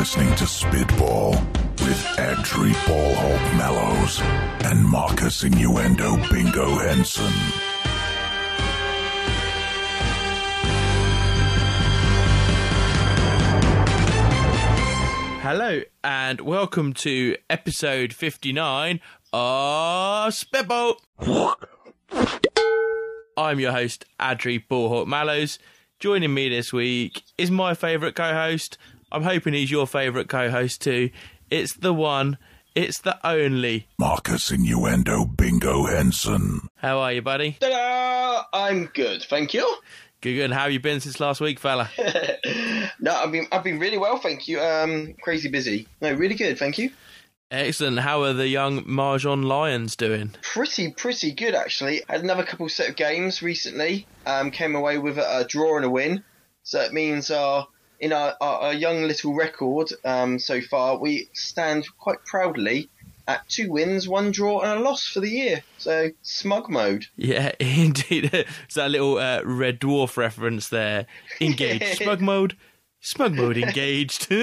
listening to Spitball with Adri Ballhawk Mellows and Marcus Innuendo Bingo Henson. Hello and welcome to episode 59 of Spitball. I'm your host, Adri Ballhawk Mallows. Joining me this week is my favourite co host. I'm hoping he's your favourite co host too. It's the one, it's the only. Marcus Innuendo Bingo Henson. How are you, buddy? Ta-da! I'm good, thank you. Good, good. How have you been since last week, fella? No, I've been I've been really well, thank you. Um, crazy busy. No, really good, thank you. Excellent. How are the young Marjon Lions doing? Pretty pretty good actually. I had another couple set of games recently. Um, came away with a, a draw and a win. So it means our in our, our, our young little record um, so far, we stand quite proudly at two wins, one draw, and a loss for the year. So smug mode. Yeah, indeed. It's that little uh, Red Dwarf reference there. Engage Smug mode. Smug mode engaged.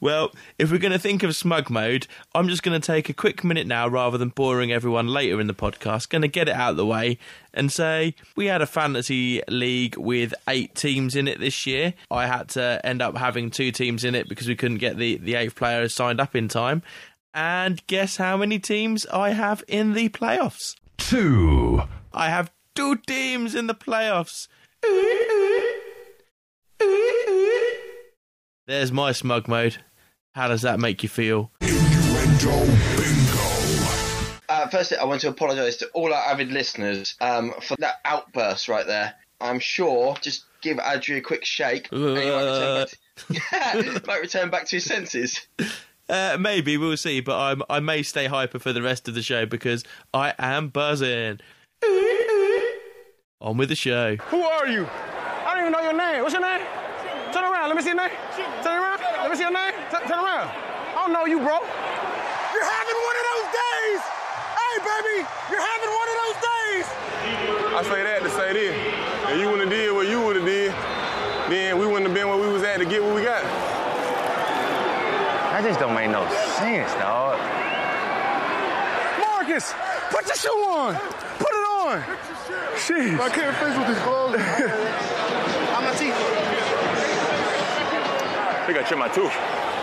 well, if we're going to think of smug mode, I'm just going to take a quick minute now rather than boring everyone later in the podcast. Going to get it out of the way and say we had a fantasy league with eight teams in it this year. I had to end up having two teams in it because we couldn't get the, the eighth player signed up in time. And guess how many teams I have in the playoffs? Two. I have two teams in the playoffs. There's my smug mode. How does that make you feel? Innuendo Bingo. Uh, firstly, I want to apologise to all our avid listeners um, for that outburst right there. I'm sure. Just give Adri a quick shake. and he might return back to, might return back to his senses. Uh, maybe we'll see, but I'm, I may stay hyper for the rest of the show because I am buzzing. On with the show. Who are you? I don't even know your name. What's your name? Turn around. Let me see your name. Turn around. Let me see your name. Turn, turn around. I don't know you, bro. You're having one of those days. Hey, baby, you're having one of those days. I say that to say this. If you wouldn't have did what you would have did, then we wouldn't have been where we was at to get what we got. That just don't make no sense, dog. Marcus, put your shoe on. Put it on. Jeez. I can't face with these clothes. I'm my teeth. We gotta trim my tooth.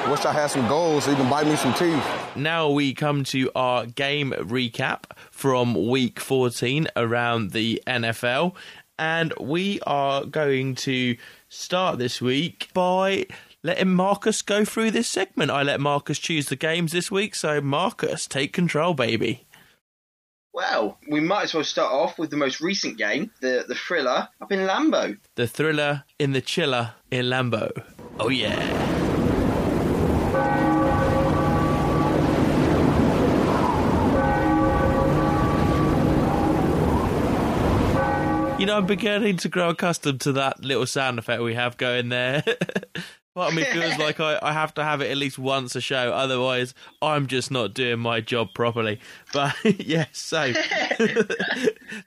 Wish I had some gold so you can buy me some teeth. Now we come to our game recap from week 14 around the NFL. And we are going to start this week by letting Marcus go through this segment. I let Marcus choose the games this week, so Marcus, take control, baby. Well, we might as well start off with the most recent game, the the thriller up in Lambeau. The thriller in the chiller in Lambeau. Oh, yeah. You know, I'm beginning to grow accustomed to that little sound effect we have going there. Part of me feels like I, I have to have it at least once a show, otherwise I'm just not doing my job properly. But yes, so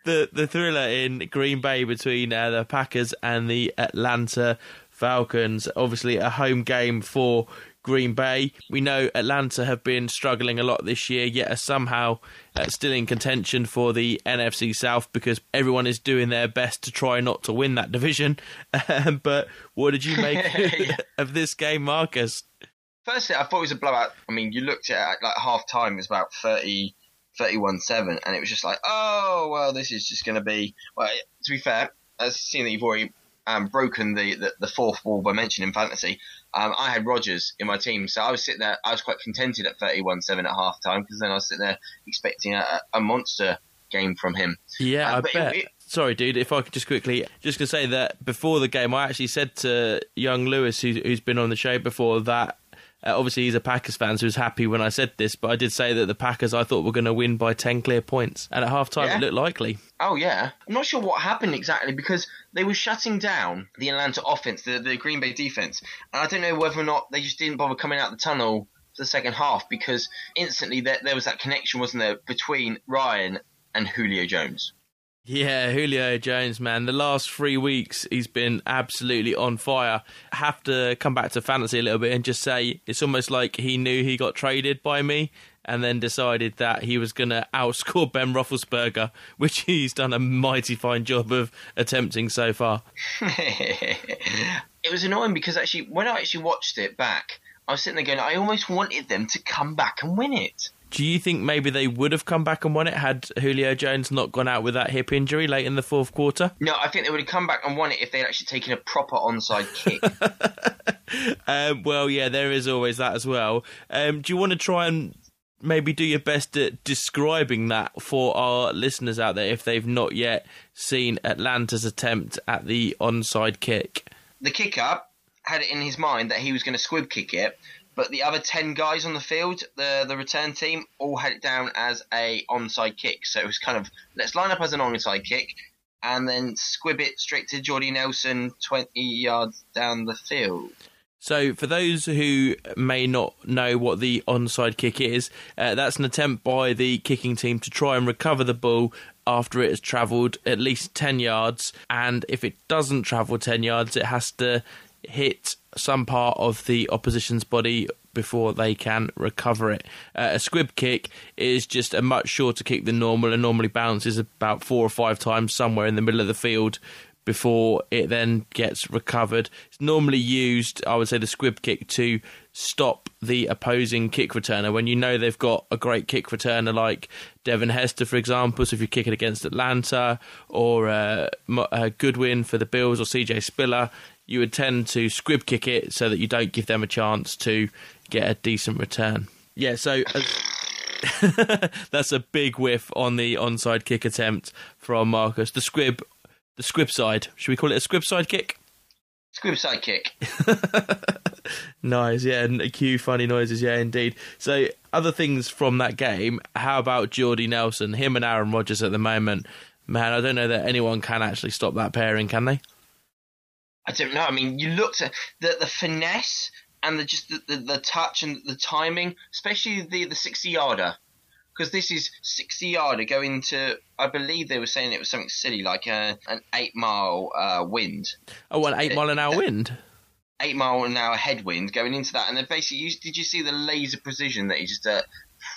the the thriller in Green Bay between uh, the Packers and the Atlanta Falcons, obviously a home game for Green Bay. We know Atlanta have been struggling a lot this year, yet are somehow uh, still in contention for the NFC South because everyone is doing their best to try not to win that division. Um, but what did you make of this game, Marcus? Firstly, I thought it was a blowout. I mean, you looked at it at like half time, it was about 30, 31 7, and it was just like, oh, well, this is just going to be. Well, to be fair, as seeing that you've already um, broken the, the, the fourth wall by mentioning fantasy, um, I had Rodgers in my team, so I was sitting there, I was quite contented at 31 7 at half time because then I was sitting there expecting a, a monster game from him. Yeah, Uh, I but it- bet. it- Sorry, dude. If I could just quickly, just gonna say that before the game, I actually said to young Lewis, who's, who's been on the show before, that uh, obviously he's a Packers fan, so he was happy when I said this. But I did say that the Packers, I thought, were going to win by ten clear points, and at half time Yeah. it looked likely. Oh yeah, I'm not sure what happened exactly because they were shutting down the Atlanta offense, the, the Green Bay defense, and I don't know whether or not they just didn't bother coming out the tunnel for the second half because instantly there, there was that connection, wasn't there, between Ryan and Julio Jones. Yeah, Julio Jones, man. The last three weeks, he's been absolutely on fire. Have to come back to fantasy a little bit and just say it's almost like he knew he got traded by me and then decided that he was going to outscore Ben Roethlisberger, which he's done a mighty fine job of attempting so far. it was annoying because actually, when I actually watched it back, I was sitting there going, I almost wanted them to come back and win it. Do you think maybe they would have come back and won it had Julio Jones not gone out with that hip injury late in the fourth quarter? No, I think they would have come back and won it if they'd actually taken a proper onside kick. um, well, yeah, there is always that as well. Um, do you want to try and maybe do your best at describing that for our listeners out there if they've not yet seen Atlanta's attempt at the onside kick? The kicker had it in his mind that he was going to squib kick it, but the other 10 guys on the field, the the return team, all had it down as a onside kick. So it was kind of let's line up as an onside kick and then squib it straight to Jordy Nelson 20 yards down the field. So, for those who may not know what the onside kick is, uh, that's an attempt by the kicking team to try and recover the ball after it has travelled at least 10 yards. And if it doesn't travel 10 yards, it has to hit some part of the opposition's body before they can recover it. Uh, a squib kick is just a much shorter kick than normal and normally bounces about four or five times somewhere in the middle of the field before it then gets recovered. It's normally used, I would say, the squib kick to stop the opposing kick returner when you know they've got a great kick returner like Devin Hester, for example. So if you're kicking against Atlanta or uh, uh, Goodwin for the Bills or CJ Spiller, you would tend to squib kick it so that you don't give them a chance to get a decent return. Yeah, so uh, that's a big whiff on the onside kick attempt from Marcus. The squib, the squib side. Should we call it a squib side kick? Squib side kick. nice, yeah, and a cue funny noises, yeah, indeed. So, other things from that game. How about Jordy Nelson? Him and Aaron Rodgers at the moment. Man, I don't know that anyone can actually stop that pairing, can they? I don't know. I mean, you looked at the the finesse and the just the, the, the touch and the timing, especially the the sixty yarder, because this is sixty yarder going to. I believe they were saying it was something silly like a, an eight mile uh, wind. Oh, well, eight mile an hour wind. Eight mile an hour headwind going into that, and then basically, you, did you see the laser precision that he just uh,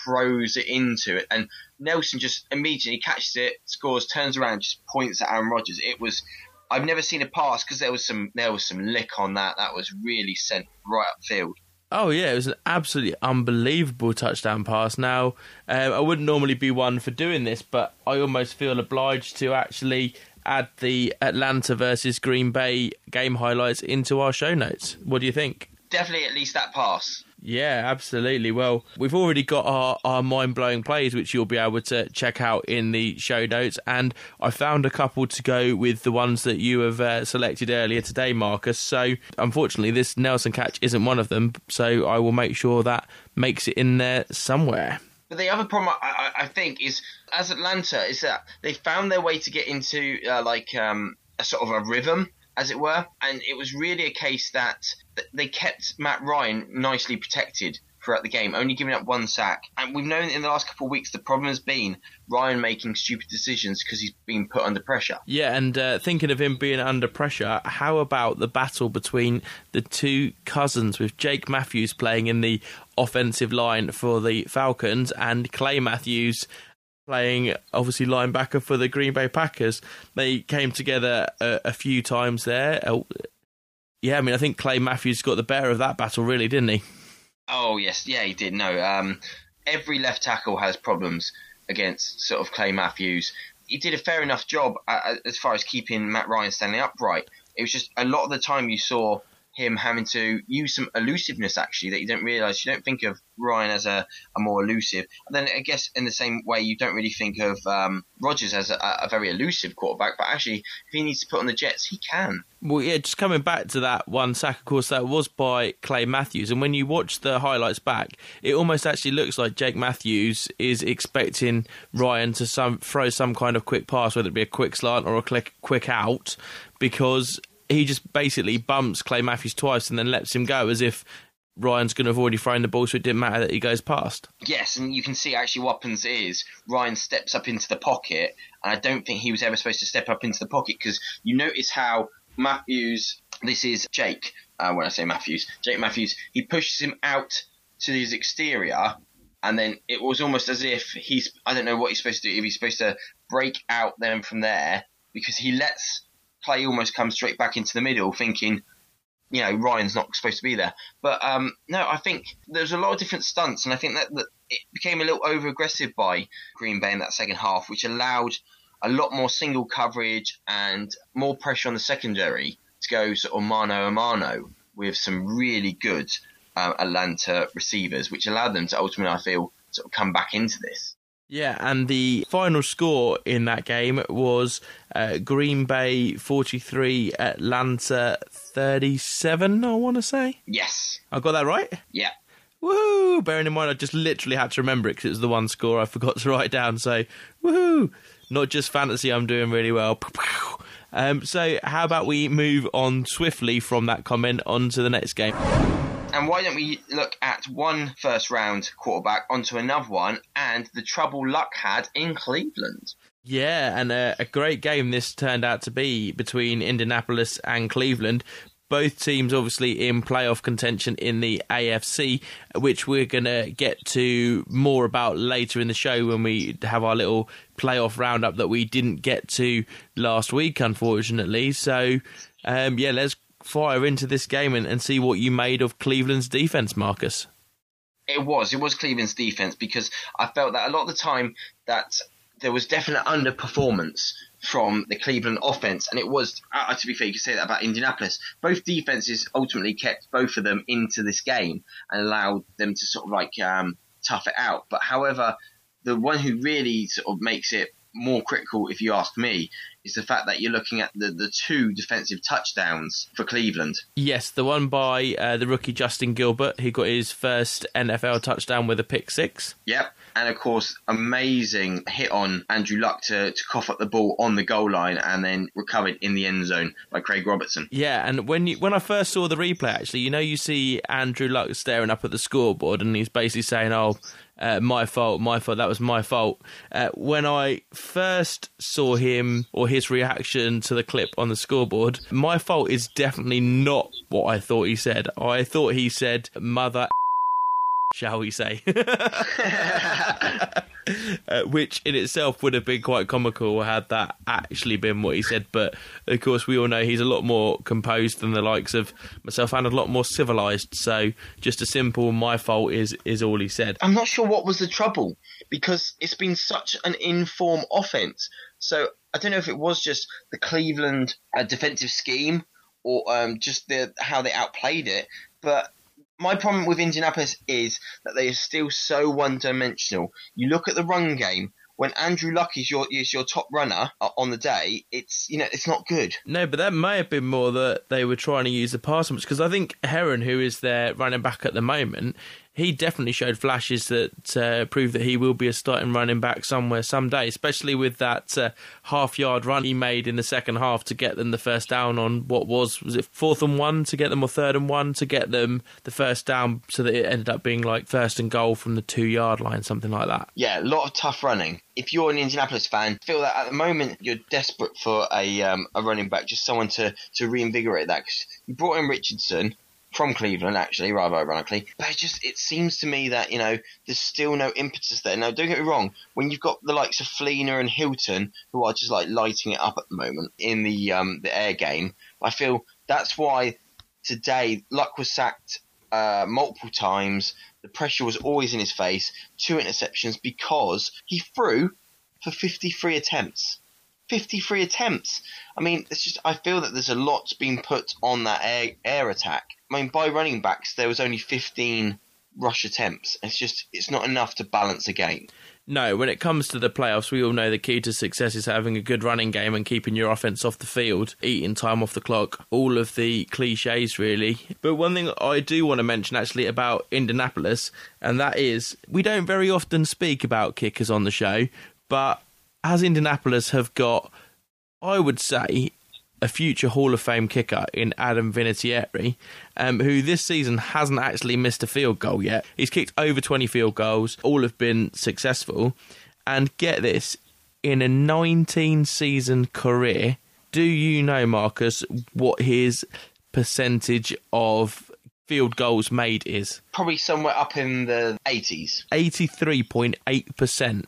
throws it into it? And Nelson just immediately catches it, scores, turns around, just points at Aaron Rodgers. It was I've never seen a pass because there was some there was some lick on that. That was really sent right upfield. Oh yeah, it was an absolutely unbelievable touchdown pass. Now, um, I wouldn't normally be one for doing this, but I almost feel obliged to actually add the Atlanta versus Green Bay game highlights into our show notes. What do you think? Definitely, at least that pass. Yeah, absolutely. Well, we've already got our, our mind blowing plays, which you'll be able to check out in the show notes. And I found a couple to go with the ones that you have uh, selected earlier today, Marcus. So, unfortunately, this Nelson catch isn't one of them. So, I will make sure that makes it in there somewhere. But the other problem I, I, think is, as Atlanta, is that they found their way to get into uh, like um, a sort of a rhythm as it were. And it was really a case that they kept Matt Ryan nicely protected throughout the game, only giving up one sack. And we've known in the last couple of weeks the problem has been Ryan making stupid decisions because he's been put under pressure. Yeah, and uh, thinking of him being under pressure, how about the battle between the two cousins with Jake Matthews playing in the offensive line for the Falcons and Clay Matthews playing obviously linebacker for the Green Bay Packers. They came together a, a few times there. Uh, yeah, I mean, I think Clay Matthews got the better of that battle, really, didn't he? Oh yes, yeah, he did. No, um, every left tackle has problems against sort of Clay Matthews. He did a fair enough job uh, uh, as far as keeping Matt Ryan standing upright. It was just a lot of the time you saw him having to use some elusiveness actually that you don't realize. You don't think of Ryan as a, a more elusive. And then I guess in the same way you don't really think of um, Rodgers as a, a, very elusive quarterback, but actually if he needs to put on the Jets, he can. Well, yeah, just coming back to that one sack, of course, that was by Clay Matthews. And when you watch the highlights back, it almost actually looks like Jake Matthews is expecting Ryan to some throw some kind of quick pass, whether it be a quick slant or a quick, quick out, because he just basically bumps Clay Matthews twice and then lets him go as if Ryan's going to have already thrown the ball, so it didn't matter that he goes past. Yes, and you can see actually what happens is Ryan steps up into the pocket, and I don't think he was ever supposed to step up into the pocket because you notice how Matthews, this is Jake, uh, when I say Matthews, Jake Matthews, he pushes him out to his exterior, and then it was almost as if he's, I don't know what he's supposed to do, if he's supposed to break out then from there, because he lets play almost comes straight back into the middle, thinking, you know, Ryan's not supposed to be there. But um, no, I think there's a lot of different stunts, and I think that, that it became a little over aggressive by Green Bay in that second half, which allowed a lot more single coverage and more pressure on the secondary to go sort of mano a mano with some really good uh, Atlanta receivers, which allowed them to ultimately, I feel, sort of come back into this. Yeah, and the final score in that game was uh, Green Bay 43, Atlanta 37, I want to say. Yes. I got that right? Yeah. Woohoo! Bearing in mind, I just literally had to remember it because it was the one score I forgot to write down. So, woohoo! Not just fantasy, I'm doing really well. Um, so, how about we move on swiftly from that comment on to the next game? And why don't we look at one first round quarterback onto another one and the trouble Luck had in Cleveland? Yeah, and a, a great game this turned out to be between Indianapolis and Cleveland. Both teams obviously in playoff contention in the AFC, which we're going to get to more about later in the show when we have our little playoff roundup that we didn't get to last week, unfortunately. So, um, yeah, let's fire into this game and, and see what you made of Cleveland's defense, Marcus. It was. It was Cleveland's defense because I felt that a lot of the time that there was definite underperformance from the Cleveland offense, and it was. Uh, to be fair, you could say that about Indianapolis. Both defenses ultimately kept both of them into this game and allowed them to sort of like um, tough it out. But however, the one who really sort of makes it more critical, if you ask me, is the fact that you're looking at the, the two defensive touchdowns for Cleveland. Yes, the one by uh, the rookie Justin Gilbert. who got his first NFL touchdown with a pick six. Yep. And of course, amazing hit on Andrew Luck to, to cough up the ball on the goal line and then recovered in the end zone by Craig Robertson. Yeah, and when you when I first saw the replay, actually, you know, you see Andrew Luck staring up at the scoreboard, and he's basically saying, "Oh, uh, my fault, my fault, that was my fault. Uh, when I first saw him or his reaction to the clip on the scoreboard, my fault is definitely not what I thought he said. I thought he said, mother. Shall we say? uh, which in itself would have been quite comical had that actually been what he said. But of course, we all know he's a lot more composed than the likes of myself and a lot more civilized. So just a simple "my fault" is is all he said. I'm not sure what was the trouble because it's been such an inform offense. So I don't know if it was just the Cleveland uh, defensive scheme or um, just the how they outplayed it, but my problem with Indianapolis is that they are still so one dimensional. You look at the run game. When Andrew Luck is your is your top runner uh, on the day, it's you know it's not good. No, but that may have been more that they were trying to use the pass much because I think Herron, who is their running back at the moment, he definitely showed flashes that uh, prove that he will be a starting running back somewhere someday, especially with that uh, half yard run he made in the second half to get them the first down on what was was it fourth and one to get them or third and one to get them the first down so that it ended up being like first and goal from the two yard line, something like that. Yeah, a lot of tough running. If you're an Indianapolis fan, feel that at the moment you're desperate for a um, a running back, just someone to to reinvigorate that. Cause you brought in Richardson from Cleveland, actually, rather ironically. But it just it seems to me that you know there's still no impetus there. Now, don't get me wrong. When you've got the likes of Fleener and Hilton who are just like lighting it up at the moment in the um, the air game, I feel that's why today Luck was sacked uh, multiple times. The pressure was always in his face. Two interceptions because he threw for 53 attempts. 53 attempts. I mean, it's just I feel that there's a lot being put on that air, air attack. I mean, by running backs, there was only 15 rush attempts. It's just it's not enough to balance a game. No, when it comes to the playoffs, we all know the key to success is having a good running game and keeping your offense off the field, eating time off the clock, all of the cliches, really. But one thing I do want to mention actually about Indianapolis, and that is we don't very often speak about kickers on the show, but as Indianapolis have got, I would say, a future Hall of Fame kicker in Adam Vinatieri, um, who this season hasn't actually missed a field goal yet. He's kicked over 20 field goals, all have been successful. And get this, in a 19 season career, do you know, Marcus, what his percentage of field goals made is? Probably somewhere up in the 80s. 83.8%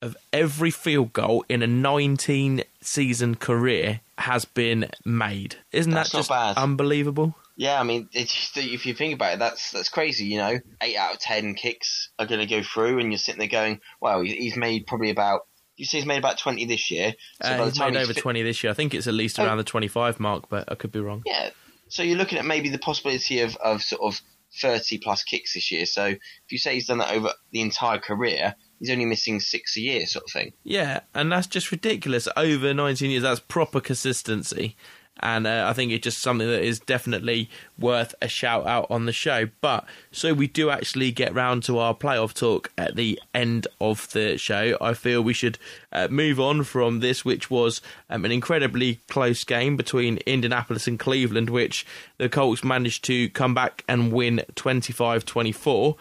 of every field goal in a 19 season career has been made. Isn't That's that just bad. unbelievable? Yeah, I mean, just, if you think about it, that's that's crazy. You know, eight out of ten kicks are going to go through, and you're sitting there going, "Well, he's made probably about." You say he's made about twenty this year. So by Uh, the he's time made he's over 20 this year. I think it's at least Oh. around the 25 mark, but I could be wrong. Yeah. So you're looking at maybe the possibility of, of sort of 30 plus kicks this year. So if you say he's done that over the entire career, he's only missing six a year, sort of thing. Yeah, and that's just ridiculous. Over 19 years, that's proper consistency. And uh, I think it's just something that is definitely worth a shout out on the show. But so we do actually get round to our playoff talk at the end of the show. I feel we should uh, move on from this, which was um, an incredibly close game between Indianapolis and Cleveland, which the Colts managed to come back and win 25 24.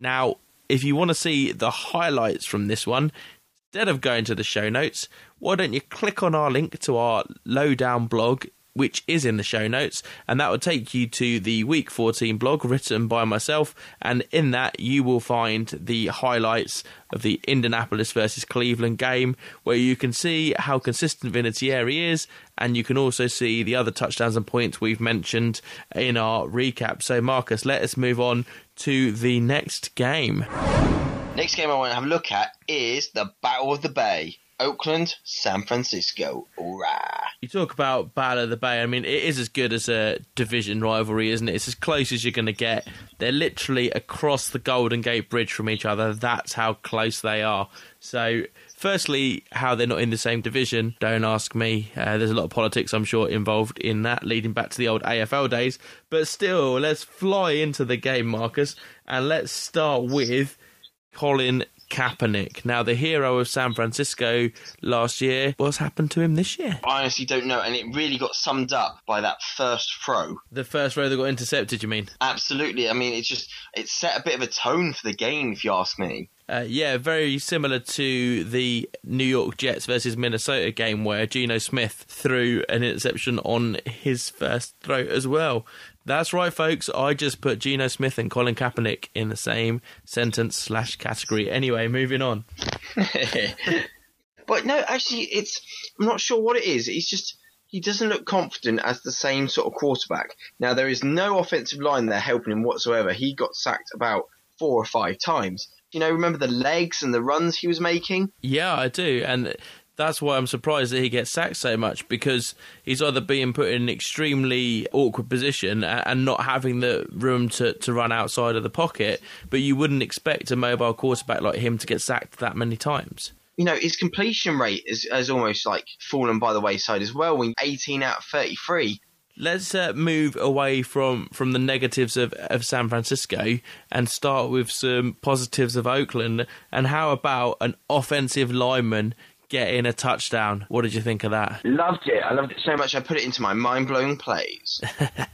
Now, if you want to see the highlights from this one, instead of going to the show notes, why don't you click on our link to our lowdown blog, which is in the show notes, and that will take you to the Week 14 blog written by myself. And in that, you will find the highlights of the Indianapolis versus Cleveland game, where you can see how consistent Vinatieri is, and you can also see the other touchdowns and points we've mentioned in our recap. So, Marcus, let us move on to the next game. Next game I want to have a look at is the Battle of the Bay. Oakland, San Francisco. Hoorah. You talk about Battle of the Bay. I mean, it is as good as a division rivalry, isn't it? It's as close as you're going to get. They're literally across the Golden Gate Bridge from each other. That's how close they are. So, firstly, how they're not in the same division, don't ask me. Uh, there's a lot of politics, I'm sure, involved in that, leading back to the old AFL days. But still, let's fly into the game, Marcus, and let's start with Colin Kaepernick. Now, the hero of San Francisco last year, what's happened to him this year? I honestly don't know, and it really got summed up by that first throw. The first throw that got intercepted, you mean? Absolutely. I mean, it's just it set a bit of a tone for the game, if you ask me. Uh, yeah, very similar to the New York Jets versus Minnesota game where Geno Smith threw an interception on his first throw as well. That's right, folks. I just put Geno Smith and Colin Kaepernick in the same sentence slash category. Anyway, moving on. but no, actually, it's I'm not sure what it is. It's just he doesn't look confident as the same sort of quarterback. Now there is no offensive line there helping him whatsoever. He got sacked about four or five times. You know, remember the legs and the runs he was making? Yeah, I do, and that's why I'm surprised that he gets sacked so much because he's either being put in an extremely awkward position and not having the room to, to run outside of the pocket. But you wouldn't expect a mobile quarterback like him to get sacked that many times. You know, his completion rate is, has almost like fallen by the wayside as well. When 18 out of 33. Let's uh, move away from, from the negatives of, of San Francisco and start with some positives of Oakland. And how about an offensive lineman getting a touchdown? What did you think of that? Loved it. I loved it so much. I put it into my mind blowing plays.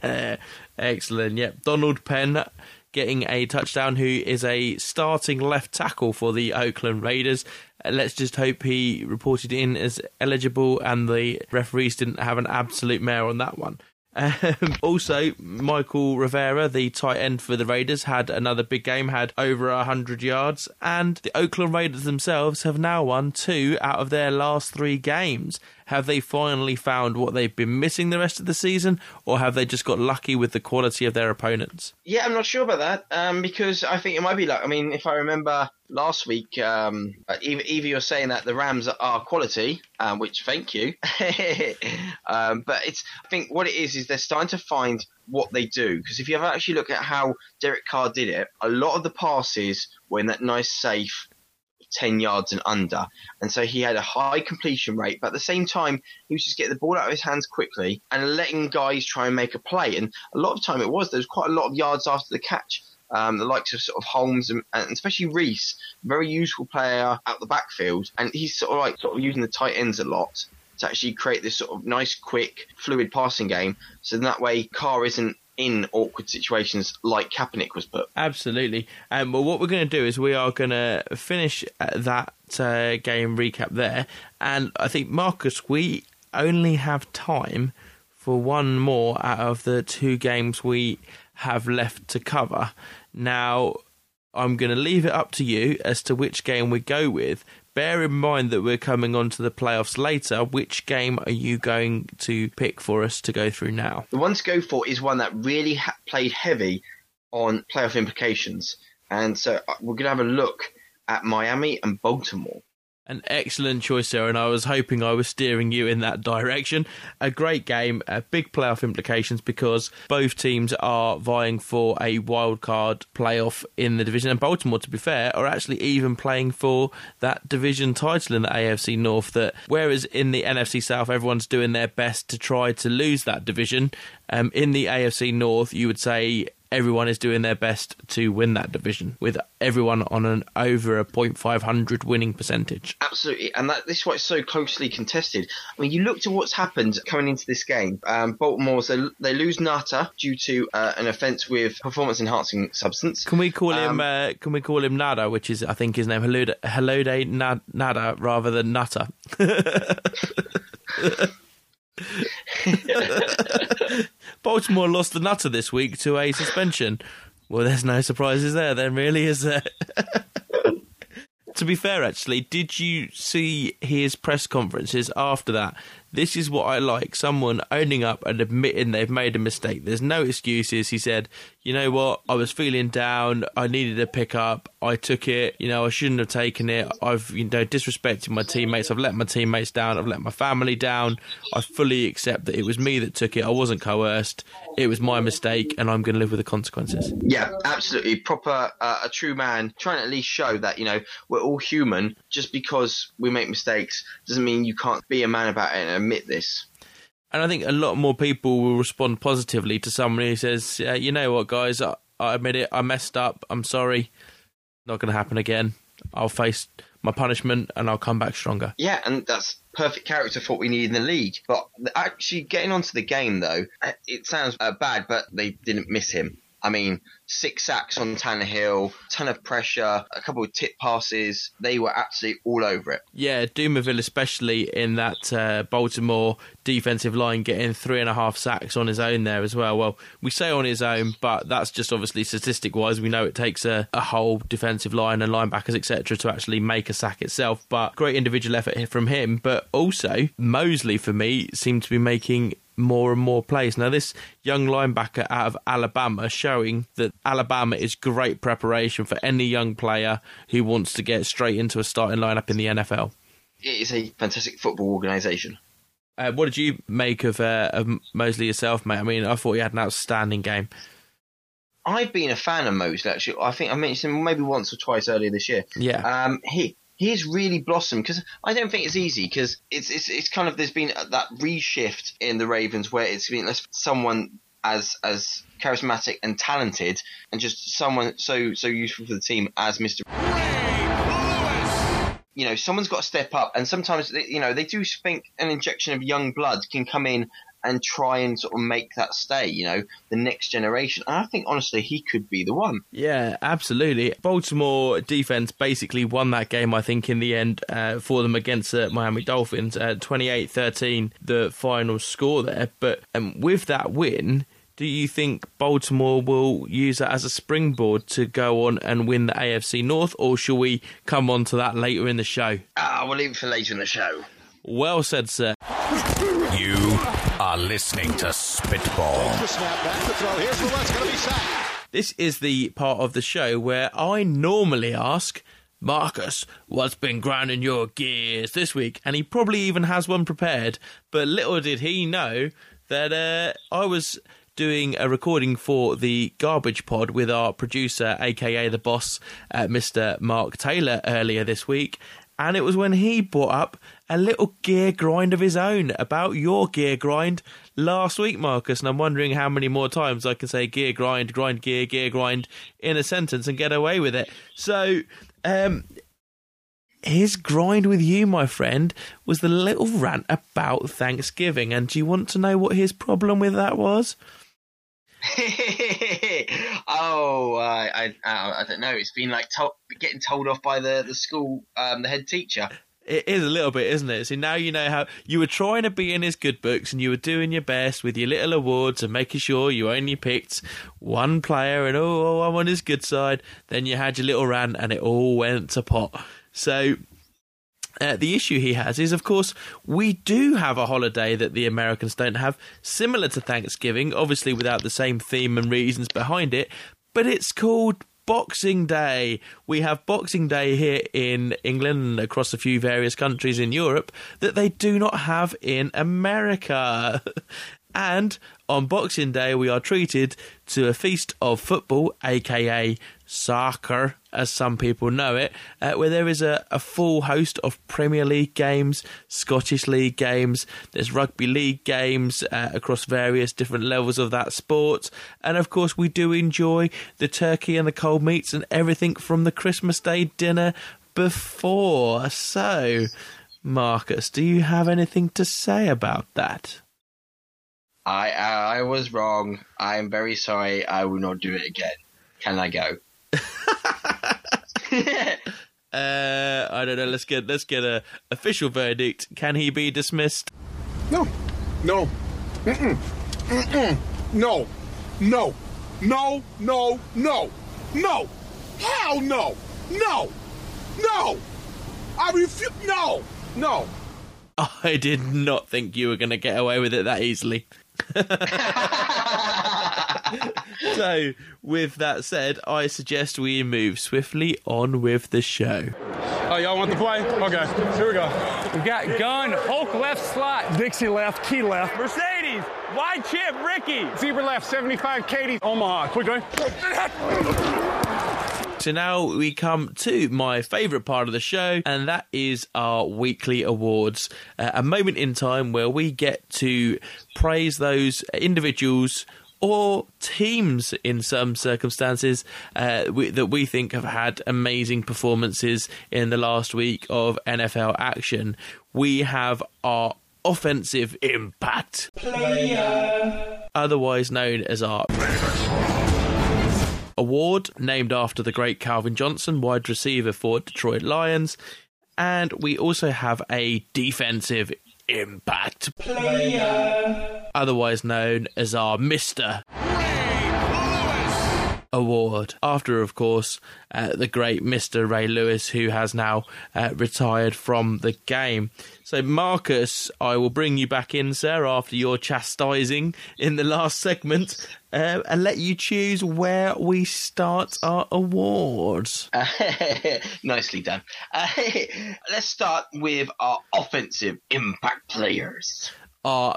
Excellent. Yep. Donald Penn getting a touchdown, who is a starting left tackle for the Oakland Raiders. Uh, Let's just hope he reported in as eligible and the referees didn't have an absolute mare on that one. Um, also, Mychal Rivera, the tight end for the Raiders, had another big game, had over 100 yards, and the Oakland Raiders themselves have now won two out of their last three games. Have they finally found what they've been missing the rest of the season, or have they just got lucky with the quality of their opponents? Yeah, I'm not sure about that um, because I think it might be like. I mean, if I remember last week, um, either, either you're saying that the Rams are quality, um, which thank you, um, but it's. I think what it is is they're starting to find what they do because if you ever actually look at how Derek Carr did it, a lot of the passes were in that nice safe. 10 yards and under. And so he had a high completion rate, but at the same time, he was just getting the ball out of his hands quickly and letting guys try and make a play. And a lot of time it was, there was quite a lot of yards after the catch. Um, the likes of sort of Holmes and, and especially Reece, very useful player out the backfield, and he's sort of like sort of using the tight ends a lot to actually create this sort of nice, quick, fluid passing game. So that way, Carr isn't in awkward situations like Kaepernick was put. Absolutely. Um, well, what we're going to do is we are going to finish uh, that uh, game recap there. And I think, Marcus, we only have time for one more out of the two games we have left to cover. Now, I'm going to leave it up to you as to which game we go with. Bear in mind that we're coming on to the playoffs later. Which game are you going to pick for us to go through now? The one to go for is one that really ha- played heavy on playoff implications. And so uh, we're going to have a look at Miami and Baltimore. An excellent choice there, and I was hoping I was steering you in that direction. A great game, uh, big playoff implications because both teams are vying for a wild card playoff in the division. And Baltimore, to be fair, are actually even playing for that division title in the AFC North. That whereas in the NFC South, everyone's doing their best to try to lose that division, um, in the AFC North, you would say everyone is doing their best to win that division, with everyone on an over a .500 winning percentage. Absolutely, and that, this is why it's so closely contested. I mean, you look to what's happened coming into this game. Um, Baltimore, they, they lose Ngata due to uh, an offence with performance-enhancing substance. Can we call him? Um, Uh, can we call him Nada, which is I think his name Nad- Nada rather than Nutter. Baltimore lost the Nutter this week to a suspension. Well, there's no surprises there, then, really, is there? to be fair, actually, did you see his press conferences after that? This is what I like someone owning up and admitting they've made a mistake. There's no excuses. He said, You know what? I was feeling down. I needed a pickup. I took it. You know, I shouldn't have taken it. I've, you know, disrespected my teammates. I've let my teammates down. I've let my family down. I fully accept that it was me that took it. I wasn't coerced. It was my mistake, and I'm going to live with the consequences. Yeah, absolutely. Proper, uh, a true man trying to at least show that, you know, we're all human. Just because we make mistakes doesn't mean you can't be a man about it and admit this. And I think a lot more people will respond positively to somebody who says, yeah, "You know what, guys? I, I admit it. I messed up. I'm sorry. Not going to happen again. I'll face my punishment and I'll come back stronger." Yeah, and that's perfect character for what we need in the league. But actually getting onto the game, though, it sounds uh, bad, but they didn't miss him. I mean, six sacks on Tannehill, ton of pressure, a couple of tip passes. They were absolutely all over it. Yeah, Dumervil, especially in that uh, Baltimore defensive line, getting three and a half sacks on his own there as well. Well, we say on his own, but that's just obviously statistic wise. We know it takes a, a whole defensive line and linebackers, etc., to actually make a sack itself. But great individual effort from him. But also, Mosley, for me, seemed to be making more and more plays. Now, this young linebacker out of Alabama showing that Alabama is great preparation for any young player who wants to get straight into a starting lineup in the NFL. It is a fantastic football organisation. Uh, what did you make of, uh, of Mosley yourself, mate? I mean, I thought he had an outstanding game. I've been a fan of Mosley, actually. I think I mentioned him maybe once or twice earlier this year. Yeah. Um, he he's really blossomed because I don't think it's easy because it's, it's it's kind of there's been that reshift in the Ravens where it's been someone as as charismatic and talented and just someone so so useful for the team as Mr. You know, someone's got to step up, and sometimes you know they do think an injection of young blood can come in and try and sort of make that stay. You know, the next generation. And I think honestly, he could be the one. Yeah, absolutely. Baltimore defense basically won that game, I think, in the end uh, for them against the Miami Dolphins. Uh, 28 13, the final score there. But um, with that win, do you think Baltimore will use that as a springboard to go on and win the AFC North, or shall we come on to that later in the show? Ah, we'll leave it for later in the show. Well said, sir. You are listening to Spitball. This is the part of the show where I normally ask. Marcus, what's been grinding your gears this week? And he probably even has one prepared. But little did he know that uh, I was doing a recording for the Garbage Pod with our producer, aka the boss, uh, Mr. Mark Taylor, earlier this week. And it was when he brought up a little gear grind of his own about your gear grind last week, Marcus. And I'm wondering how many more times I can say gear grind, grind gear, gear grind in a sentence and get away with it. So, um, his grind with you, my friend, was the little rant about Thanksgiving. And do you want to know what his problem with that was? oh, uh, I, I I don't know. It's been like to- getting told off by the the school, um, the head teacher. It is a little bit, isn't it? So now you know how you were trying to be in his good books and you were doing your best with your little awards and making sure you only picked one player and oh, I'm on his good side. Then you had your little rant and it all went to pot. So uh, the issue he has is, of course, we do have a holiday that the Americans don't have, similar to Thanksgiving, obviously without the same theme and reasons behind it, but it's called Boxing Day. We have Boxing Day here in England and across a few various countries in Europe that they do not have in America. and on Boxing Day, we are treated to a feast of football, aka soccer, as some people know it, uh, where there is a, a full host of Premier League games, Scottish League games, there's rugby league games uh, across various different levels of that sport, and of course, we do enjoy the turkey and the cold meats and everything from the Christmas Day dinner before. So, Marcus, do you have anything to say about that? I I was wrong. I am very sorry. I will not do it again. Can I go? Uh, I don't know. Let's get let's get a official verdict. Can he be dismissed? No. No. Mm-mm. Mm-mm. No. No. No. No. No. No. Hell no. No. No. I refuse. No. No. I did not think you were going to get away with it that easily. so, with that said, I suggest we move swiftly on with the show. Oh, y'all want to play? Okay. Here we go. We've got gun, Hulk left slot, Dixie left, key left. Mercedes, wide chip, Ricky. Zebra left, 75, Katie, Omaha. Quick, going. So now we come to my favourite part of the show, and that is our weekly awards. Uh, a moment in time where we get to praise those individuals or teams in some circumstances uh, we, that we think have had amazing performances in the last week of NFL action. We have our offensive impact player, otherwise known as our award, named after the great Calvin Johnson, wide receiver for Detroit Lions. And we also have a defensive impact player, otherwise known as our Mr. Award. After, of course, uh, the great Mr. Ray Lewis, who has now uh, retired from the game. So, Marcus, I will bring you back in, sir, after your chastising in the last segment, uh, and let you choose where we start our awards. Nicely done. Uh, let's start with our offensive impact players. Our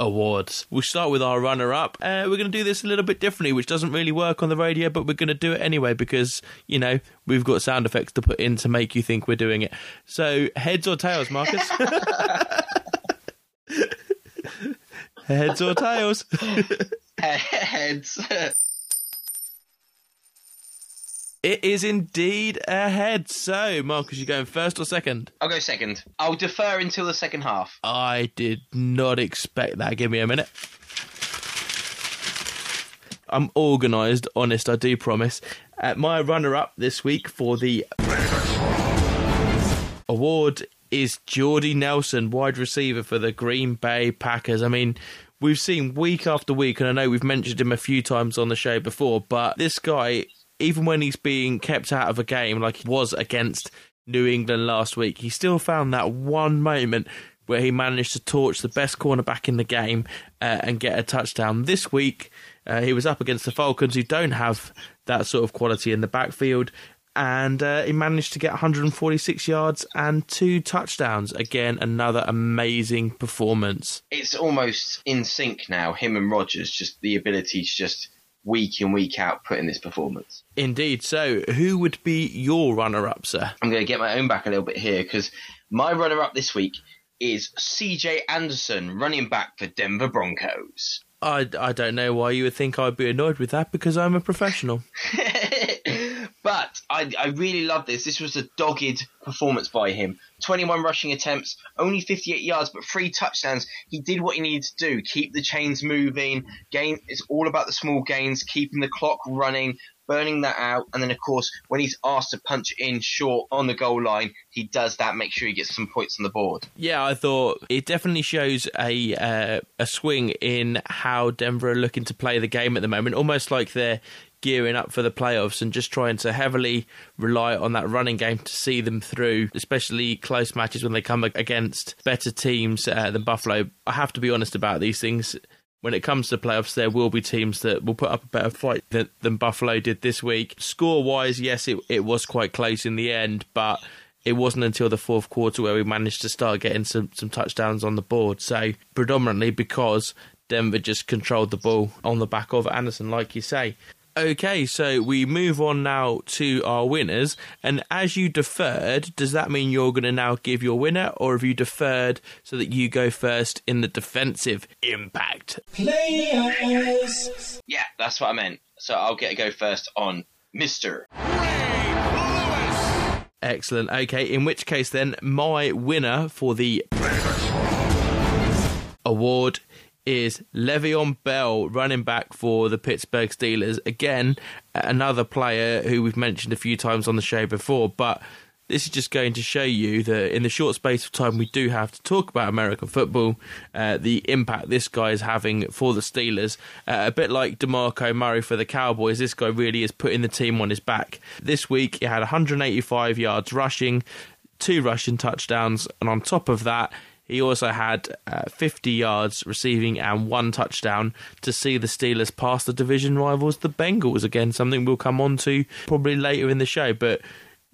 awards. We'll start with our runner up. Uh, we're going to do this a little bit differently, which doesn't really work on the radio, but we're going to do it anyway because, you know, we've got sound effects to put in to make you think we're doing it. So, heads or tails, Marcus? heads or tails? Heads. It is indeed ahead. head. So, Marcus, you going first or second? I'll go second. I'll defer until the second half. I did not expect that. Give me a minute. I'm organised, honest, I do promise. Uh, my runner up this week for the award is Jordy Nelson, wide receiver for the Green Bay Packers. I mean, we've seen week after week, and I know we've mentioned him a few times on the show before, but this guy, even when he's being kept out of a game like he was against New England last week, he still found that one moment where he managed to torch the best cornerback in the game uh, and get a touchdown. This week, uh, he was up against the Falcons, who don't have that sort of quality in the backfield. And uh, he managed to get 146 yards and two touchdowns. Again, another amazing performance. It's almost in sync now, him and Rodgers, just the ability to just week in, week out put in this performance. Indeed. So, who would be your runner up, sir? I'm going to get my own back a little bit here because my runner up this week is CJ Anderson, running back for Denver Broncos. I, I don't know why you would think I'd be annoyed with that because I'm a professional. but I, I really love this. This was a dogged performance by him. 21 rushing attempts, only 58 yards, but three touchdowns. He did what he needed to do. Keep the chains moving. Gain. It's all about the small gains, keeping the clock running, burning that out. And then, of course, when he's asked to punch in short on the goal line, he does that. Make sure he gets some points on the board. Yeah, I thought it definitely shows a uh, a swing in how Denver are looking to play the game at the moment. Almost like they're gearing up for the playoffs and just trying to heavily rely on that running game to see them through, especially close matches when they come against better teams uh, than Buffalo. I have to be honest about these things. When it comes to playoffs, there will be teams that will put up a better fight than, than Buffalo did this week. Score wise, yes, it, it was quite close in the end, but it wasn't until the fourth quarter where we managed to start getting some, some touchdowns on the board. So, predominantly because Denver just controlled the ball on the back of Anderson, like you say. Okay, so we move on now to our winners. And as you deferred, does that mean you're going to now give your winner, or have you deferred so that you go first in the defensive impact? Players. Yeah, that's what I meant. So I'll get to go first on Mister. Excellent. Okay, in which case then, my winner for the award is Le'Veon Bell, running back for the Pittsburgh Steelers. Again, another player who we've mentioned a few times on the show before, but this is just going to show you that in the short space of time we do have to talk about American football, uh, the impact this guy is having for the Steelers. Uh, a bit like DeMarco Murray for the Cowboys, this guy really is putting the team on his back. This week he had 185 yards rushing, two rushing touchdowns, and on top of that, he also had uh, 50 yards receiving and one touchdown to see the Steelers pass the division rivals, the Bengals. Again, something we'll come on to probably later in the show. But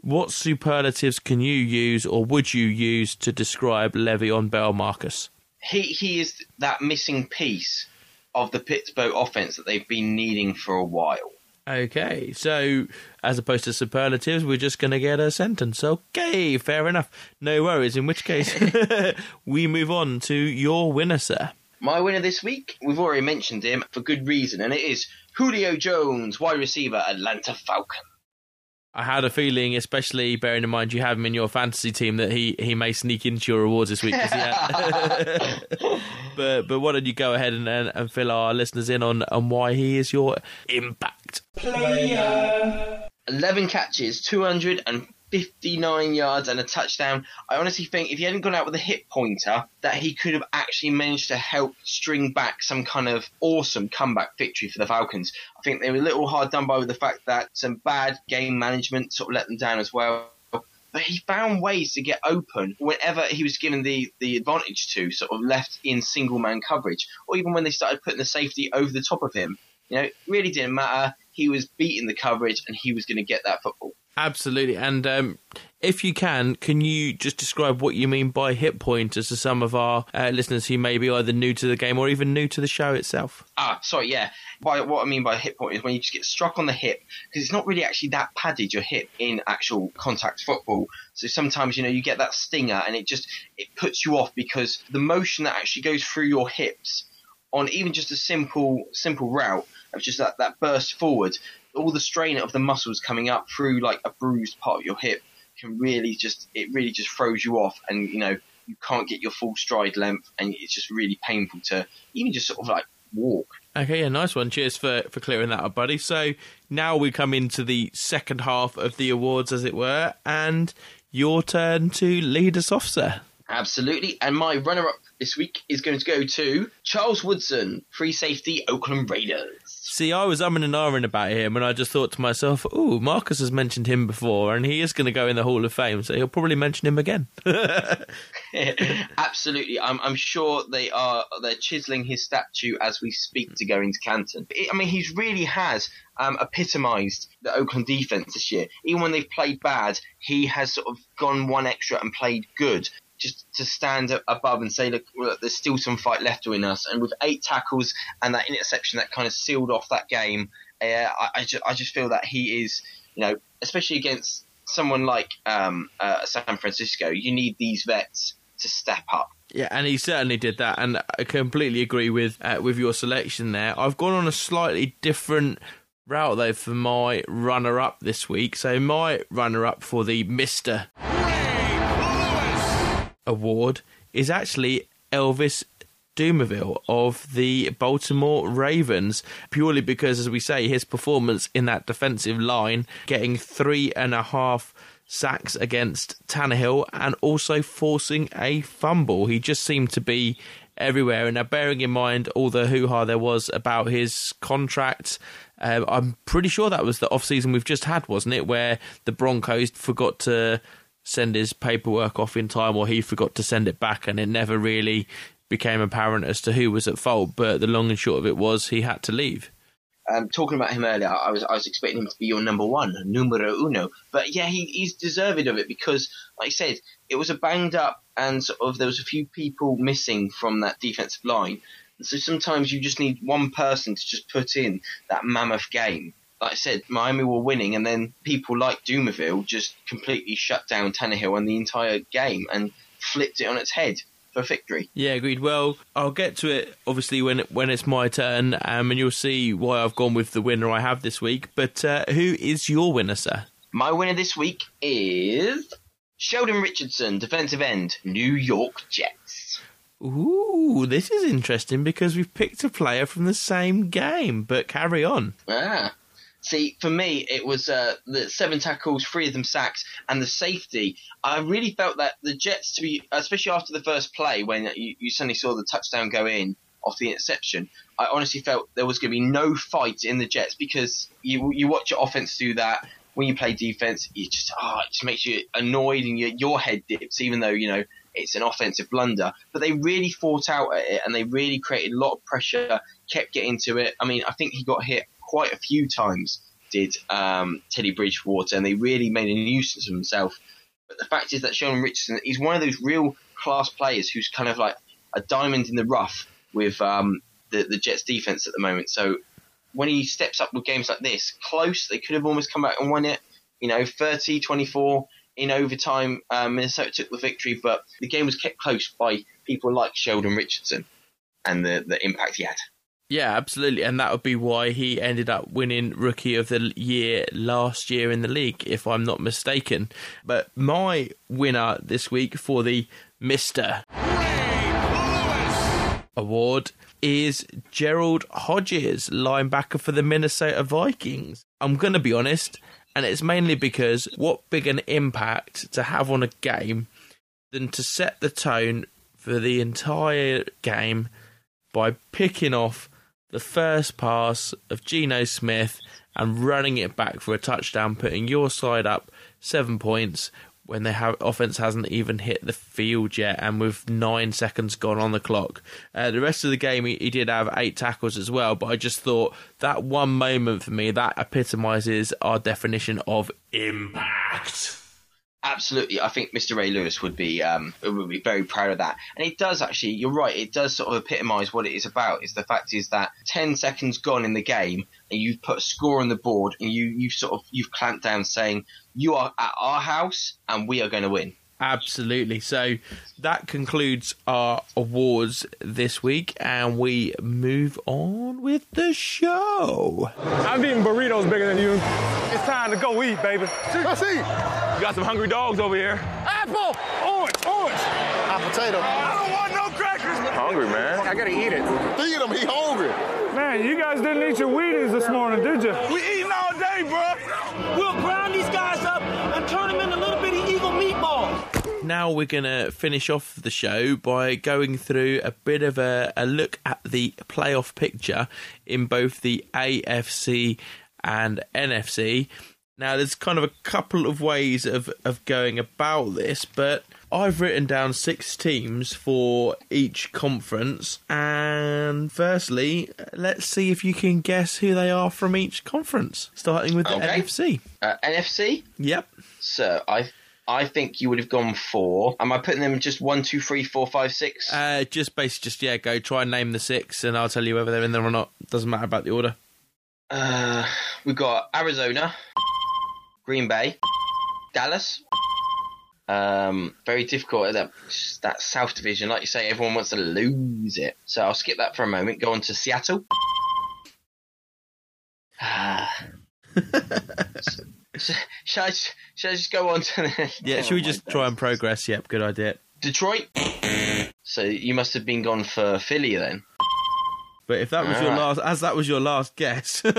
what superlatives can you use or would you use to describe Le'Veon Bell, Marcus? He, he is that missing piece of the Pittsburgh offense that they've been needing for a while. Okay, so as opposed to superlatives, we're just going to get a sentence. Okay, fair enough. No worries. In which case, we move on to your winner, sir. My winner this week, we've already mentioned him for good reason, and it is Julio Jones, wide receiver, Atlanta Falcon. I had a feeling, especially bearing in mind you have him in your fantasy team, that he, he may sneak into your awards this week. but but why don't you go ahead and, and, and, fill our listeners in on, on why he is your impact player? 11 catches, 200 and 59 yards and a touchdown. I honestly think if he hadn't gone out with a hip pointer, that he could have actually managed to help string back some kind of awesome comeback victory for the Falcons. I think they were a little hard done by with the fact that some bad game management sort of let them down as well. But he found ways to get open whenever he was given the, the advantage to, sort of left in single man coverage, or even when they started putting the safety over the top of him. You know, really didn't matter. He was beating the coverage and he was going to get that football. Absolutely. And um, if you can, can you just describe what you mean by hip pointers to some of our uh, listeners who may be either new to the game or even new to the show itself? Ah, sorry, yeah. By what I mean by hit point is when you just get struck on the hip because it's not really actually that padded your hip in actual contact football. So sometimes you know you get that stinger and it just it puts you off because the motion that actually goes through your hips on even just a simple simple route of just that, that burst forward all the strain of the muscles coming up through like a bruised part of your hip can really just it really just throws you off and you know you can't get your full stride length and it's just really painful to even just sort of like walk. Okay, yeah, nice one. Cheers for, for clearing that up, buddy. So now we come into the second half of the awards, as it were, and your turn to lead us off, sir. Absolutely. And my runner up this week is going to go to Charles Woodson, free safety, Oakland Raiders. See, I was umming and ahhing about him, and I just thought to myself, "Oh, Marcus has mentioned him before, and he is going to go in the Hall of Fame, so he'll probably mention him again." Absolutely, I'm, I'm, sure they are. They're chiseling his statue as we speak to go into Canton. I mean, he really has um, epitomised the Oakland defense this year. Even when they've played bad, he has sort of gone one extra and played good just to stand above and say, look, look, there's still some fight left in us. And with eight tackles and that interception that kind of sealed off that game, uh, I, I, just, I just feel that he is, you know, especially against someone like um, uh, San Francisco, you need these vets to step up. Yeah, and he certainly did that, and I completely agree with uh, with your selection there. I've gone on a slightly different route though for my runner up this week. So my runner up for the Mister award is actually Elvis Dumervil of the Baltimore Ravens, purely because, as we say, his performance in that defensive line, getting three and a half sacks against Tannehill and also forcing a fumble. He just seemed to be everywhere. And now, bearing in mind all the hoo ha there was about his contract, um, I'm pretty sure that was the off season we've just had, wasn't it? Where the Broncos forgot to send his paperwork off in time or he forgot to send it back and it never really became apparent as to who was at fault. But the long and short of it was he had to leave. Um, talking about him earlier, I was I was expecting him to be your number one, numero uno. But yeah, he, he's deserved of it because, like I said, it was a banged up and sort of there was a few people missing from that defensive line. So sometimes you just need one person to just put in that mammoth game. Like I said, Miami were winning, and then people like Dumervil just completely shut down Tannehill and the entire game and flipped it on its head for victory. Yeah, agreed. Well, I'll get to it obviously when when it's my turn, um, and you'll see why I've gone with the winner I have this week. But uh, who is your winner, sir? My winner this week is Sheldon Richardson, defensive end, New York Jets. Ooh, this is interesting because we've picked a player from the same game. But carry on. Ah. See, for me, it was uh, the seven tackles, three of them sacks, and the safety. I really felt that the Jets, to be, especially after the first play, when you, you suddenly saw the touchdown go in off the interception, I honestly felt there was going to be no fight in the Jets because you you watch your offense do that. When you play defense, you just oh, it just makes you annoyed and your your head dips, even though you know it's an offensive blunder. But they really fought out at it and they really created a lot of pressure, kept getting to it. I mean, I think he got hit quite a few times did um, Teddy Bridgewater, and they really made a nuisance of himself. But the fact is that Sheldon Richardson, is one of those real class players who's kind of like a diamond in the rough with um, the, the Jets defense at the moment. So when he steps up with games like this, close, they could have almost come back and won it. You know, 30 24 in overtime, uh, Minnesota took the victory, but the game was kept close by people like Sheldon Richardson and the, the impact he had. Yeah, absolutely, and that would be why he ended up winning Rookie of the Year last year in the league, if I'm not mistaken. But my winner this week for the Mister Award is Gerald Hodges, linebacker for the Minnesota Vikings. I'm going to be honest, and it's mainly because what big an impact to have on a game than to set the tone for the entire game by picking off the first pass of Geno Smith and running it back for a touchdown, putting your side up seven points when the offense hasn't even hit the field yet, and with nine seconds gone on the clock. Uh, the rest of the game, he, he, did have eight tackles as well, but I just thought that one moment for me that epitomizes our definition of impact absolutely, I think Mr. Ray Lewis would be um, would be very proud of that. And it does actually, you're right, it does sort of epitomise what it is about. Is the fact is that ten seconds gone in the game, and you've put a score on the board, and you you sort of you've clamped down saying you are at our house, and we are going to win. Absolutely. So that concludes our awards this week, and we move on with the show. I'm eating burritos bigger than you. It's time to go eat, baby. Let's eat. You got some hungry dogs over here. Apple, orange, orange. Hot potato. I don't want no crackers. Hungry, man. I gotta eat it. Feed him. He hungry. Man, you guys didn't eat your Wheaties this morning, did you? We eating all day, bro. Now we're going to finish off the show by going through a bit of a, a look at the playoff picture in both the AFC and NFC. Now, there's kind of a couple of ways of, of going about this, but I've written down six teams for each conference. And firstly, let's see if you can guess who they are from each conference, starting with the Okay. NFC. Uh, NFC. Yep. So I I think you would have gone for. Am I putting them just one, two, three, four, five, six? Uh, just basically, just yeah, go try and name the six, and I'll tell you whether they're in there or not. Doesn't matter about the order. Uh, we've got Arizona, Green Bay, Dallas. Um, very difficult at that that South Division. Like you say, everyone wants to lose it. So I'll skip that for a moment. Go on to Seattle. Ah, Shall I, just- shall I just go on to the Yeah, should we just try and progress? Yep, good idea. Detroit? So you must have been gone for Philly then. But if that was your Alright. last, as that was your last guess,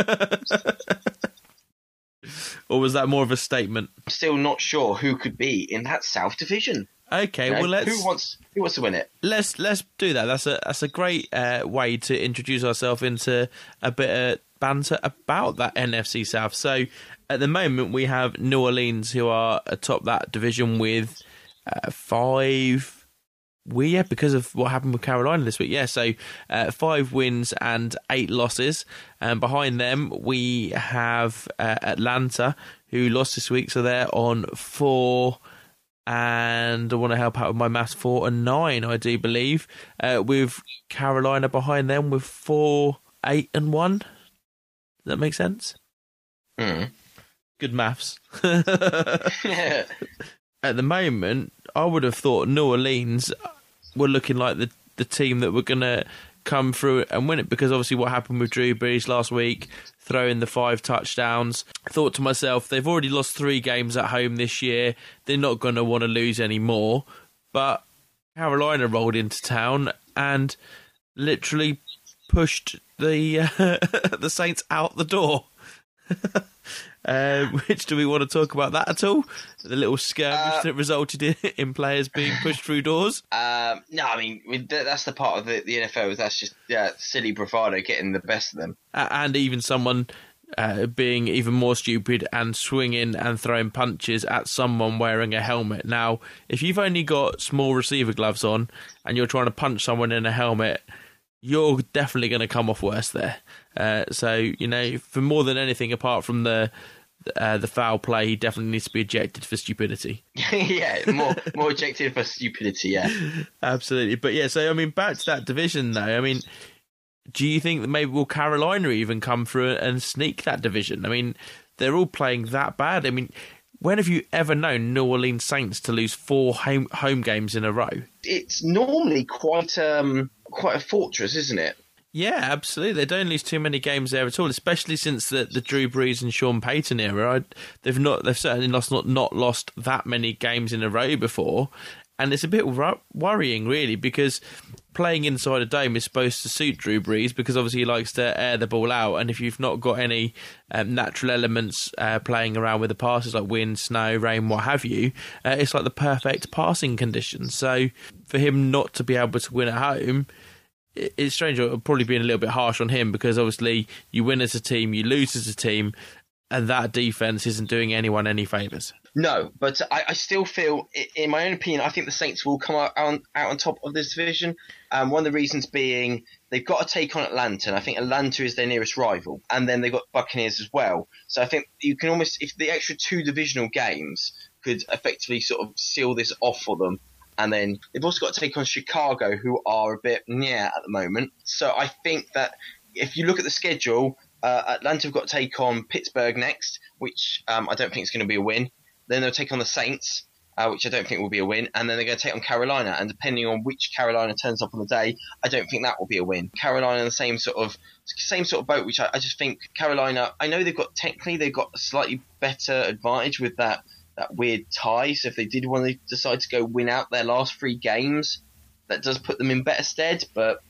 or was that more of a statement? I'm still not sure who could be in that South Division. Okay, well let's who wants who wants to win it? let's let's do that. That's a that's a great uh, way to introduce ourselves into a bit of banter about that NFC South. So at the moment we have New Orleans who are atop that division with uh, five. We yeah because of what happened with Carolina this week. Yeah, so uh, five wins and eight losses. And behind them we have uh, Atlanta who lost this week, so they're on four and I want to help out with my maths four and nine, I do believe, uh, with Carolina behind them with four, eight, and one. That make sense? Hmm. Good maths. At the moment, I would have thought New Orleans were looking like the the team that were going to come through and win it because obviously what happened with Drew Brees last week, throwing the five touchdowns. I thought to myself, they've already lost three games at home this year. They're not going to want to lose any more. But Carolina rolled into town and literally pushed the uh, the Saints out the door. Um, which do we want to talk about that at all? The little skirmish Uh, that resulted in, in players being pushed through doors. Um, no, I mean that's the part of the, the NFL. That's just yeah, silly bravado getting the best of them. A- and even someone uh, being even more stupid and swinging and throwing punches at someone wearing a helmet. Now, if you've only got small receiver gloves on and you're trying to punch someone in a helmet, you're definitely going to come off worse there. Uh, so, you know, for more than anything, apart from the uh, the foul play, he definitely needs to be ejected for stupidity. yeah, more more objective for stupidity. Yeah. Absolutely. But yeah, so I mean, back to that division though. I mean, do you think that maybe will Carolina even come through and sneak that division? I mean, they're all playing that bad. I mean, when have you ever known New Orleans Saints to lose four home home games in a row? It's normally quite um quite a fortress, isn't it? Yeah, absolutely. They don't lose too many games there at all, especially since the, the Drew Brees and Sean Payton era. I, they've not they've certainly lost not not lost that many games in a row before, and it's a bit wor- worrying really because playing inside a dome is supposed to suit Drew Brees because obviously he likes to air the ball out, and if you've not got any um, natural elements uh, playing around with the passes like wind, snow, rain, what have you, uh, it's like the perfect passing conditions. So for him not to be able to win at home it- it's strange. I'll probably being a little bit harsh on him because obviously you win as a team, you lose as a team, and that defense isn't doing anyone any favors. No, but I, I still feel, in my own opinion, I think the Saints will come out on, out on top of this division. Um, one of the reasons being they've got to take on Atlanta, and I think Atlanta is their nearest rival, and then they've got Buccaneers as well. So I think you can almost, if the extra two divisional games could effectively sort of seal this off for them. And then they've also got to take on Chicago, who are a bit yeah at the moment. So I think that if you look at the schedule, uh, Atlanta have got to take on Pittsburgh next, which um, I don't think is going to be a win. Then they'll take on the Saints, uh, which I don't think will be a win, and then they're going to take on Carolina. And depending on which Carolina turns up on the day, I don't think that will be a win. Carolina in the same sort of same sort of boat, which I, I just think Carolina. I know they've got technically they've got a slightly better advantage with that that weird tie. So if they did want to decide to go win out their last three games, that does put them in better stead. But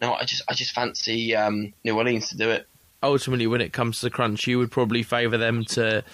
no, I just I just fancy um, New Orleans to do it. Ultimately, when it comes to the crunch, you would probably favour them to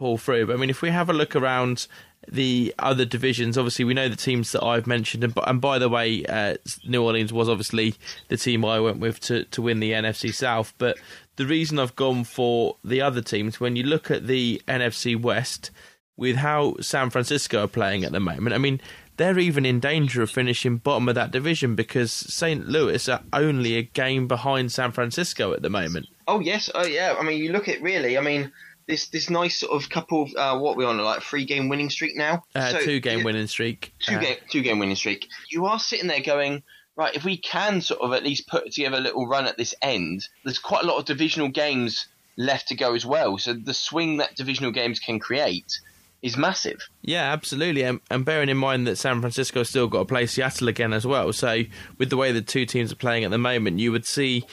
pull through. But I mean, if we have a look around the other divisions, obviously we know the teams that I've mentioned, and, and by the way, uh, New Orleans was obviously the team I went with to to win the NFC South. But the reason I've gone for the other teams, when you look at the NFC West, with how San Francisco are playing at the moment, I mean, they're even in danger of finishing bottom of that division because St. Louis are only a game behind San Francisco at the moment. Oh yes, oh yeah. I mean, you look at really. I mean, this this nice sort of couple of uh, what we're on like three game winning streak now. Uh, So, two game winning streak. two Uh, game two game winning streak. You are sitting there going. Right, if we can sort of at least put together a little run at this end, there's quite a lot of divisional games left to go as well. So the swing that divisional games can create is massive. Yeah, absolutely. And, and bearing in mind that San Francisco still got to play Seattle again as well. So, with the way the two teams are playing at the moment, you would see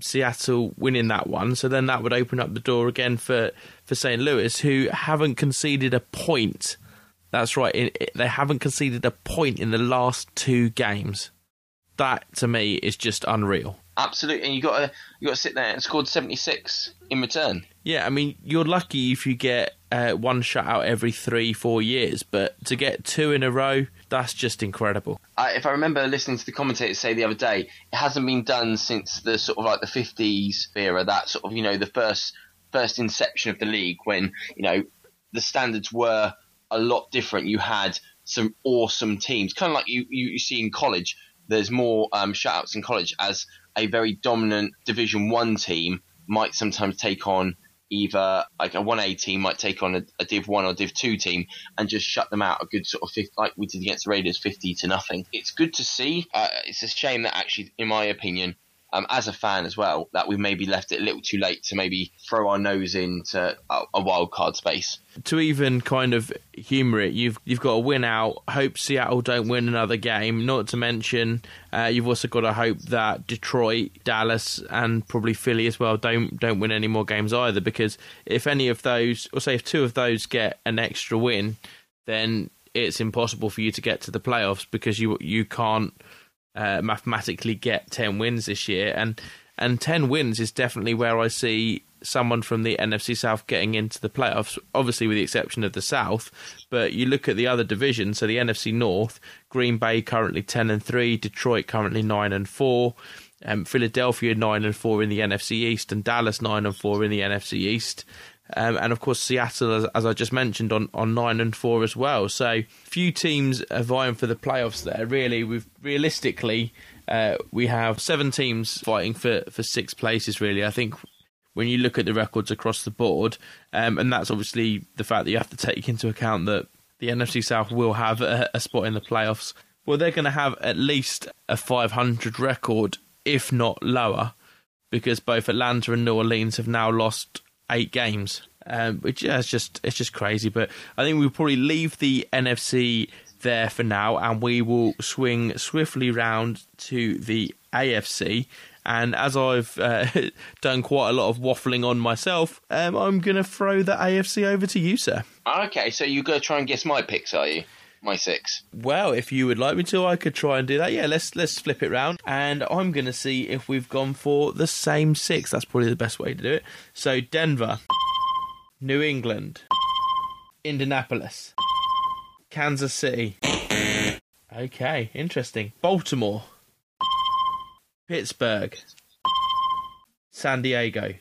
Seattle winning that one. So then that would open up the door again for, for St. Louis, who haven't conceded a point. That's right. In, they haven't conceded a point in the last two games. That to me is just unreal. Absolutely, and you got to you got to sit there and scored seventy six in return. Yeah, I mean, you're lucky if you get uh, one shutout every three, four years, but to get two in a row, that's just incredible. If I remember listening to the commentators say the other day, it hasn't been done since the sort of like the 50s era, that sort of, you know, the first first inception of the league when, you know, the standards were a lot different. You had some awesome teams, kind of like you, you, you see in college. There's more um, shutouts in college as a very dominant Division One team might sometimes take on either like a 1A team might take on a, a, Div 1 or Div 2 team and just shut them out a good sort of 50, like we did against the Raiders 50 to nothing. It's good to see. Uh, it's a shame that actually, in my opinion, um, as a fan as well, that we maybe left it a little too late to maybe throw our nose into a, a wild card space. To even kind of humour it, you've you've got to win out. Hope Seattle don't win another game. Not to mention, uh, you've also got to hope that Detroit, Dallas, and probably Philly as well don't don't win any more games either. Because if any of those, or say if two of those get an extra win, then it's impossible for you to get to the playoffs because you you can't uh, mathematically get 10 wins this year. And, and 10 wins is definitely where I see someone from the NFC South getting into the playoffs, obviously with the exception of the South. But you look at the other divisions, so the NFC North, Green Bay currently 10 and 3, Detroit currently 9 and 4. Um, Philadelphia nine and four in the NFC East, and Dallas nine and four in the NFC East. Um, and of course Seattle, as, as, I just mentioned, on, on nine and four as well. So few teams are vying for the playoffs there. Really, we've realistically uh, we have seven teams fighting for for six places. Really, I think when you look at the records across the board, um, and that's obviously the fact that you have to take into account that the NFC South will have a, a spot in the playoffs. Well, they're going to have at least a 500 record, if not lower, because both Atlanta and New Orleans have now lost eight games, um, which yeah, it's just it's just crazy. But I think we'll probably leave the NFC there for now, and we will swing swiftly round to the AFC. And as I've uh, done quite a lot of waffling on myself, um, I'm going to throw the AFC over to you, sir. Okay, so you're going to try and guess my picks, are you? My six. Well, if you would like me to, I could try and do that. Yeah, let's let's flip it round, and I'm going to see if we've gone for the same six. That's probably the best way to do it. So Denver, New England, Indianapolis, Kansas City. Okay, interesting. Baltimore, Pittsburgh, San Diego.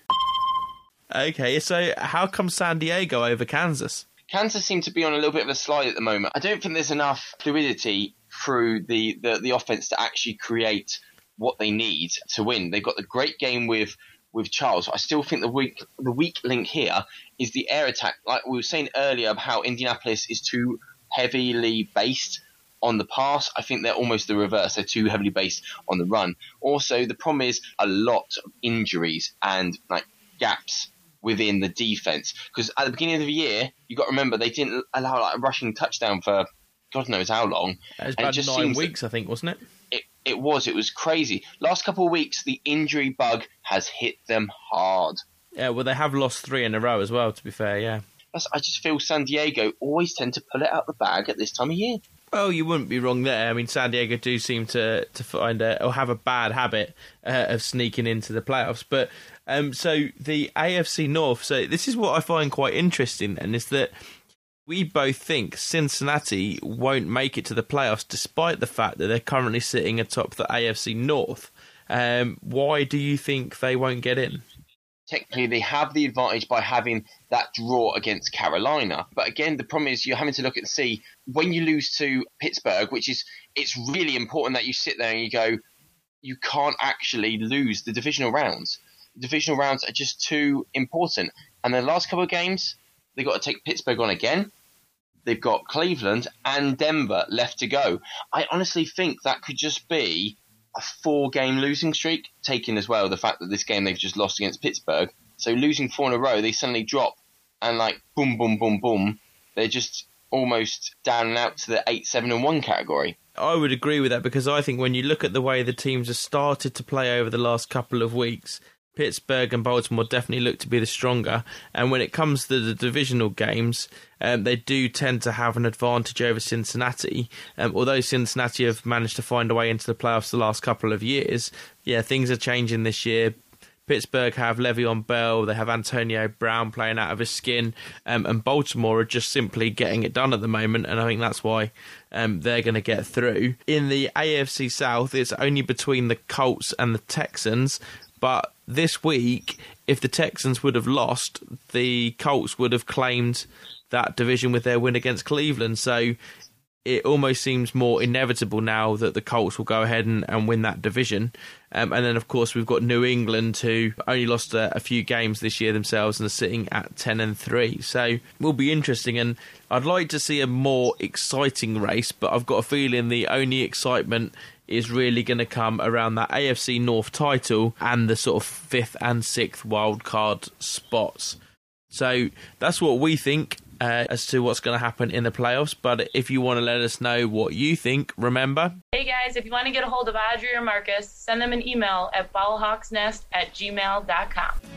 Okay, so how come San Diego over Kansas? Kansas seem to be on a little bit of a slide at the moment. I don't think there's enough fluidity through the, the, the offense to actually create what they need to win. They've got the great game with with Charles. I still think the weak the weak link here is the air attack. Like we were saying earlier, about how Indianapolis is too heavily based on the pass. I think they're almost the reverse. They're too heavily based on the run. Also, the problem is a lot of injuries and like gaps within the defense. Because at the beginning of the year, you got to remember they didn't allow like a rushing touchdown for God knows how long. It was about it just nine weeks, I think, wasn't it? it? It was. It was crazy. Last couple of weeks, the injury bug has hit them hard. Yeah, well, they have lost three in a row as well. To be fair, yeah. That's, I just feel San Diego always tend to pull it out the bag at this time of year. Well, you wouldn't be wrong there. I mean, San Diego do seem to to find a, or have a bad habit uh, of sneaking into the playoffs. But um, so the AFC North. So this is what I find quite interesting, and is that we both think Cincinnati won't make it to the playoffs, despite the fact that they're currently sitting atop the AFC North. Um, why do you think they won't get in? Technically, they have the advantage by having that draw against Carolina. But again, the problem is you're having to look and see when you lose to Pittsburgh, which is it's really important that you sit there and you go, you can't actually lose the divisional rounds divisional rounds are just too important. And the last couple of games, they've got to take Pittsburgh on again. They've got Cleveland and Denver left to go. I honestly think that could just be a four game losing streak, taking as well the fact that this game they've just lost against Pittsburgh. So losing four in a row, they suddenly drop and like boom, boom, boom, boom. They're just almost down and out to the eight, seven, and one category. I would agree with that because I think when you look at the way the teams have started to play over the last couple of weeks, Pittsburgh and Baltimore definitely look to be the stronger. And when it comes to the divisional games, um, they do tend to have an advantage over Cincinnati. Um, although Cincinnati have managed to find a way into the playoffs the last couple of years, yeah, things are changing this year. Pittsburgh have Le'Veon Bell, they have Antonio Brown playing out of his skin, um, and Baltimore are just simply getting it done at the moment, and I think that's why um, they're going to get through. In the AFC South, it's only between the Colts and the Texans, but this week, if the Texans would have lost, the Colts would have claimed that division with their win against Cleveland. So it almost seems more inevitable now that the Colts will go ahead and, and win that division. Um, and then, of course, we've got New England, who only lost a, a, few games this year themselves and are sitting at 10 and 3. So it will be interesting. And I'd like to see a more exciting race, but I've got a feeling the only excitement is really going to come around that AFC North title and the sort of fifth and sixth wild card spots. So that's what we think uh, as to what's going to happen in the playoffs. But if you want to let us know what you think, remember. Hey guys, if you want to get a hold of Audrey or Marcus, send them an email at ballhawksnest at gmail.com.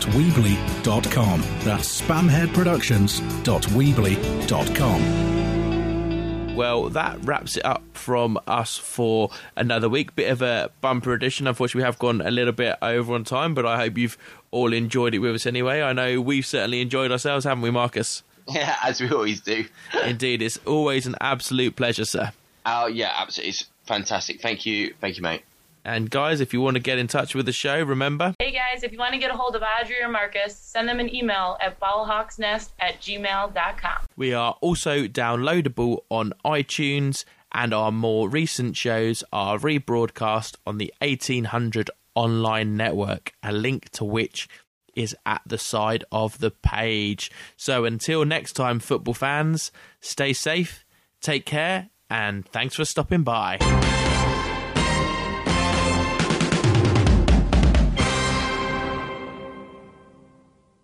spamheadproductions.weebly.com. That's spamheadproductions.weebly.com. Well, that wraps it up from us for another week. Bit of a bumper edition. Unfortunately, we have gone a little bit over on time, but I hope you've all enjoyed it with us anyway. I know we've certainly enjoyed ourselves, haven't we, Marcus? Yeah, as we always do. Indeed, it's always an absolute pleasure, sir. Oh, yeah, absolutely. It's fantastic. Thank you. Thank you, mate. And guys, if you want to get in touch with the show, remember. Hey guys, if you want to get a hold of Audrey or Marcus, send them an email at ballhawksnest at gmail.com. We are also downloadable on iTunes, and our more recent shows are rebroadcast on the 1800 online network, a link to which is at the side of the page. So until next time, football fans, stay safe, take care, and thanks for stopping by.